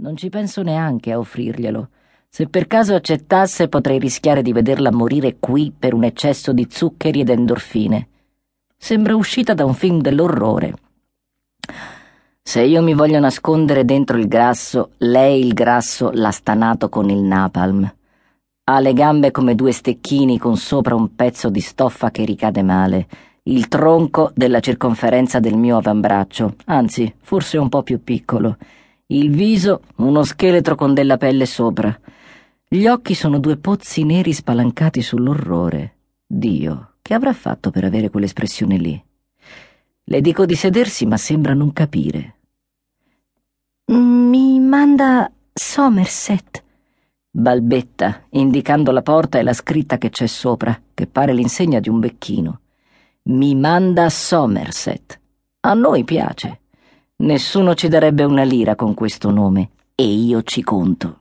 Non ci penso neanche a offrirglielo. Se per caso accettasse, potrei rischiare di vederla morire qui per un eccesso di zuccheri ed endorfine. Sembra uscita da un film dell'orrore. Se io mi voglio nascondere dentro il grasso, lei il grasso l'ha stanato con il napalm. Ha le gambe come due stecchini con sopra un pezzo di stoffa che ricade male, il tronco della circonferenza del mio avambraccio, anzi, forse un po' più piccolo. Il viso, uno scheletro con della pelle sopra. Gli occhi sono due pozzi neri spalancati sull'orrore. Dio, che avrà fatto per avere quell'espressione lì? Le dico di sedersi, ma sembra non capire. Mi manda Somerset. Balbetta, indicando la porta e la scritta che c'è sopra, che pare l'insegna di un becchino. Mi manda Somerset. A noi piace. Nessuno ci darebbe una lira con questo nome, e io ci conto.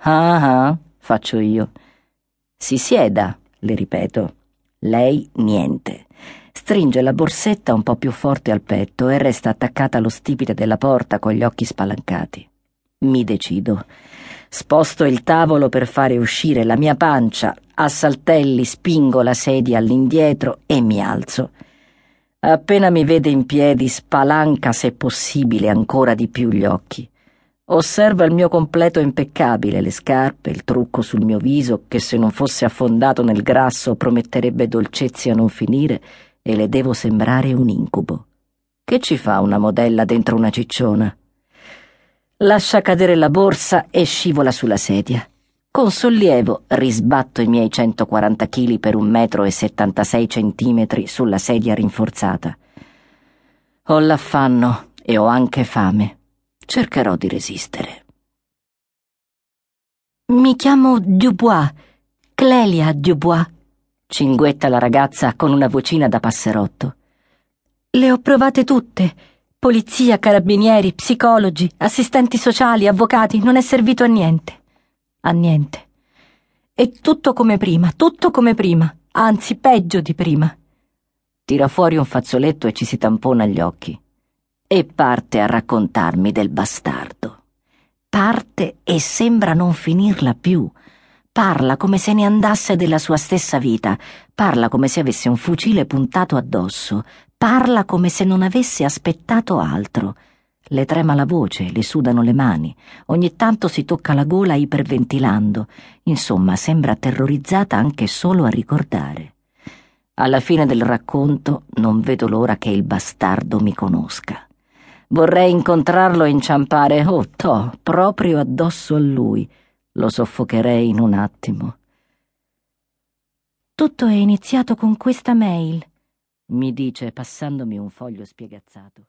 Ah ah, faccio io. Si sieda, le ripeto. Lei niente. Stringe la borsetta un po' più forte al petto e resta attaccata allo stipite della porta con gli occhi spalancati. Mi decido. Sposto il tavolo per fare uscire la mia pancia, a saltelli spingo la sedia all'indietro e mi alzo. Appena mi vede in piedi, spalanca se possibile ancora di più gli occhi. Osserva il mio completo impeccabile, le scarpe, il trucco sul mio viso, che se non fosse affondato nel grasso prometterebbe dolcezze a non finire, e le devo sembrare un incubo. Che ci fa una modella dentro una cicciona? Lascia cadere la borsa e scivola sulla sedia. Con sollievo risbatto i miei 140 kg per un metro e 76 centimetri sulla sedia rinforzata. Ho l'affanno e ho anche fame. Cercherò di resistere. Mi chiamo Dubois, Clelia Dubois cinguetta la ragazza con una vocina da passerotto. Le ho provate tutte. Polizia, carabinieri, psicologi, assistenti sociali, avvocati, non è servito a niente. A niente. E tutto come prima, tutto come prima, anzi peggio di prima. Tira fuori un fazzoletto e ci si tampona gli occhi. E parte a raccontarmi del bastardo. Parte e sembra non finirla più Parla come se ne andasse della sua stessa vita, parla come se avesse un fucile puntato addosso, parla come se non avesse aspettato altro. Le trema la voce, le sudano le mani, ogni tanto si tocca la gola iperventilando, insomma sembra terrorizzata anche solo a ricordare. Alla fine del racconto non vedo l'ora che il bastardo mi conosca. Vorrei incontrarlo e inciampare, oh, to, proprio addosso a lui, lo soffocherei in un attimo. Tutto è iniziato con questa mail, mi dice passandomi un foglio spiegazzato.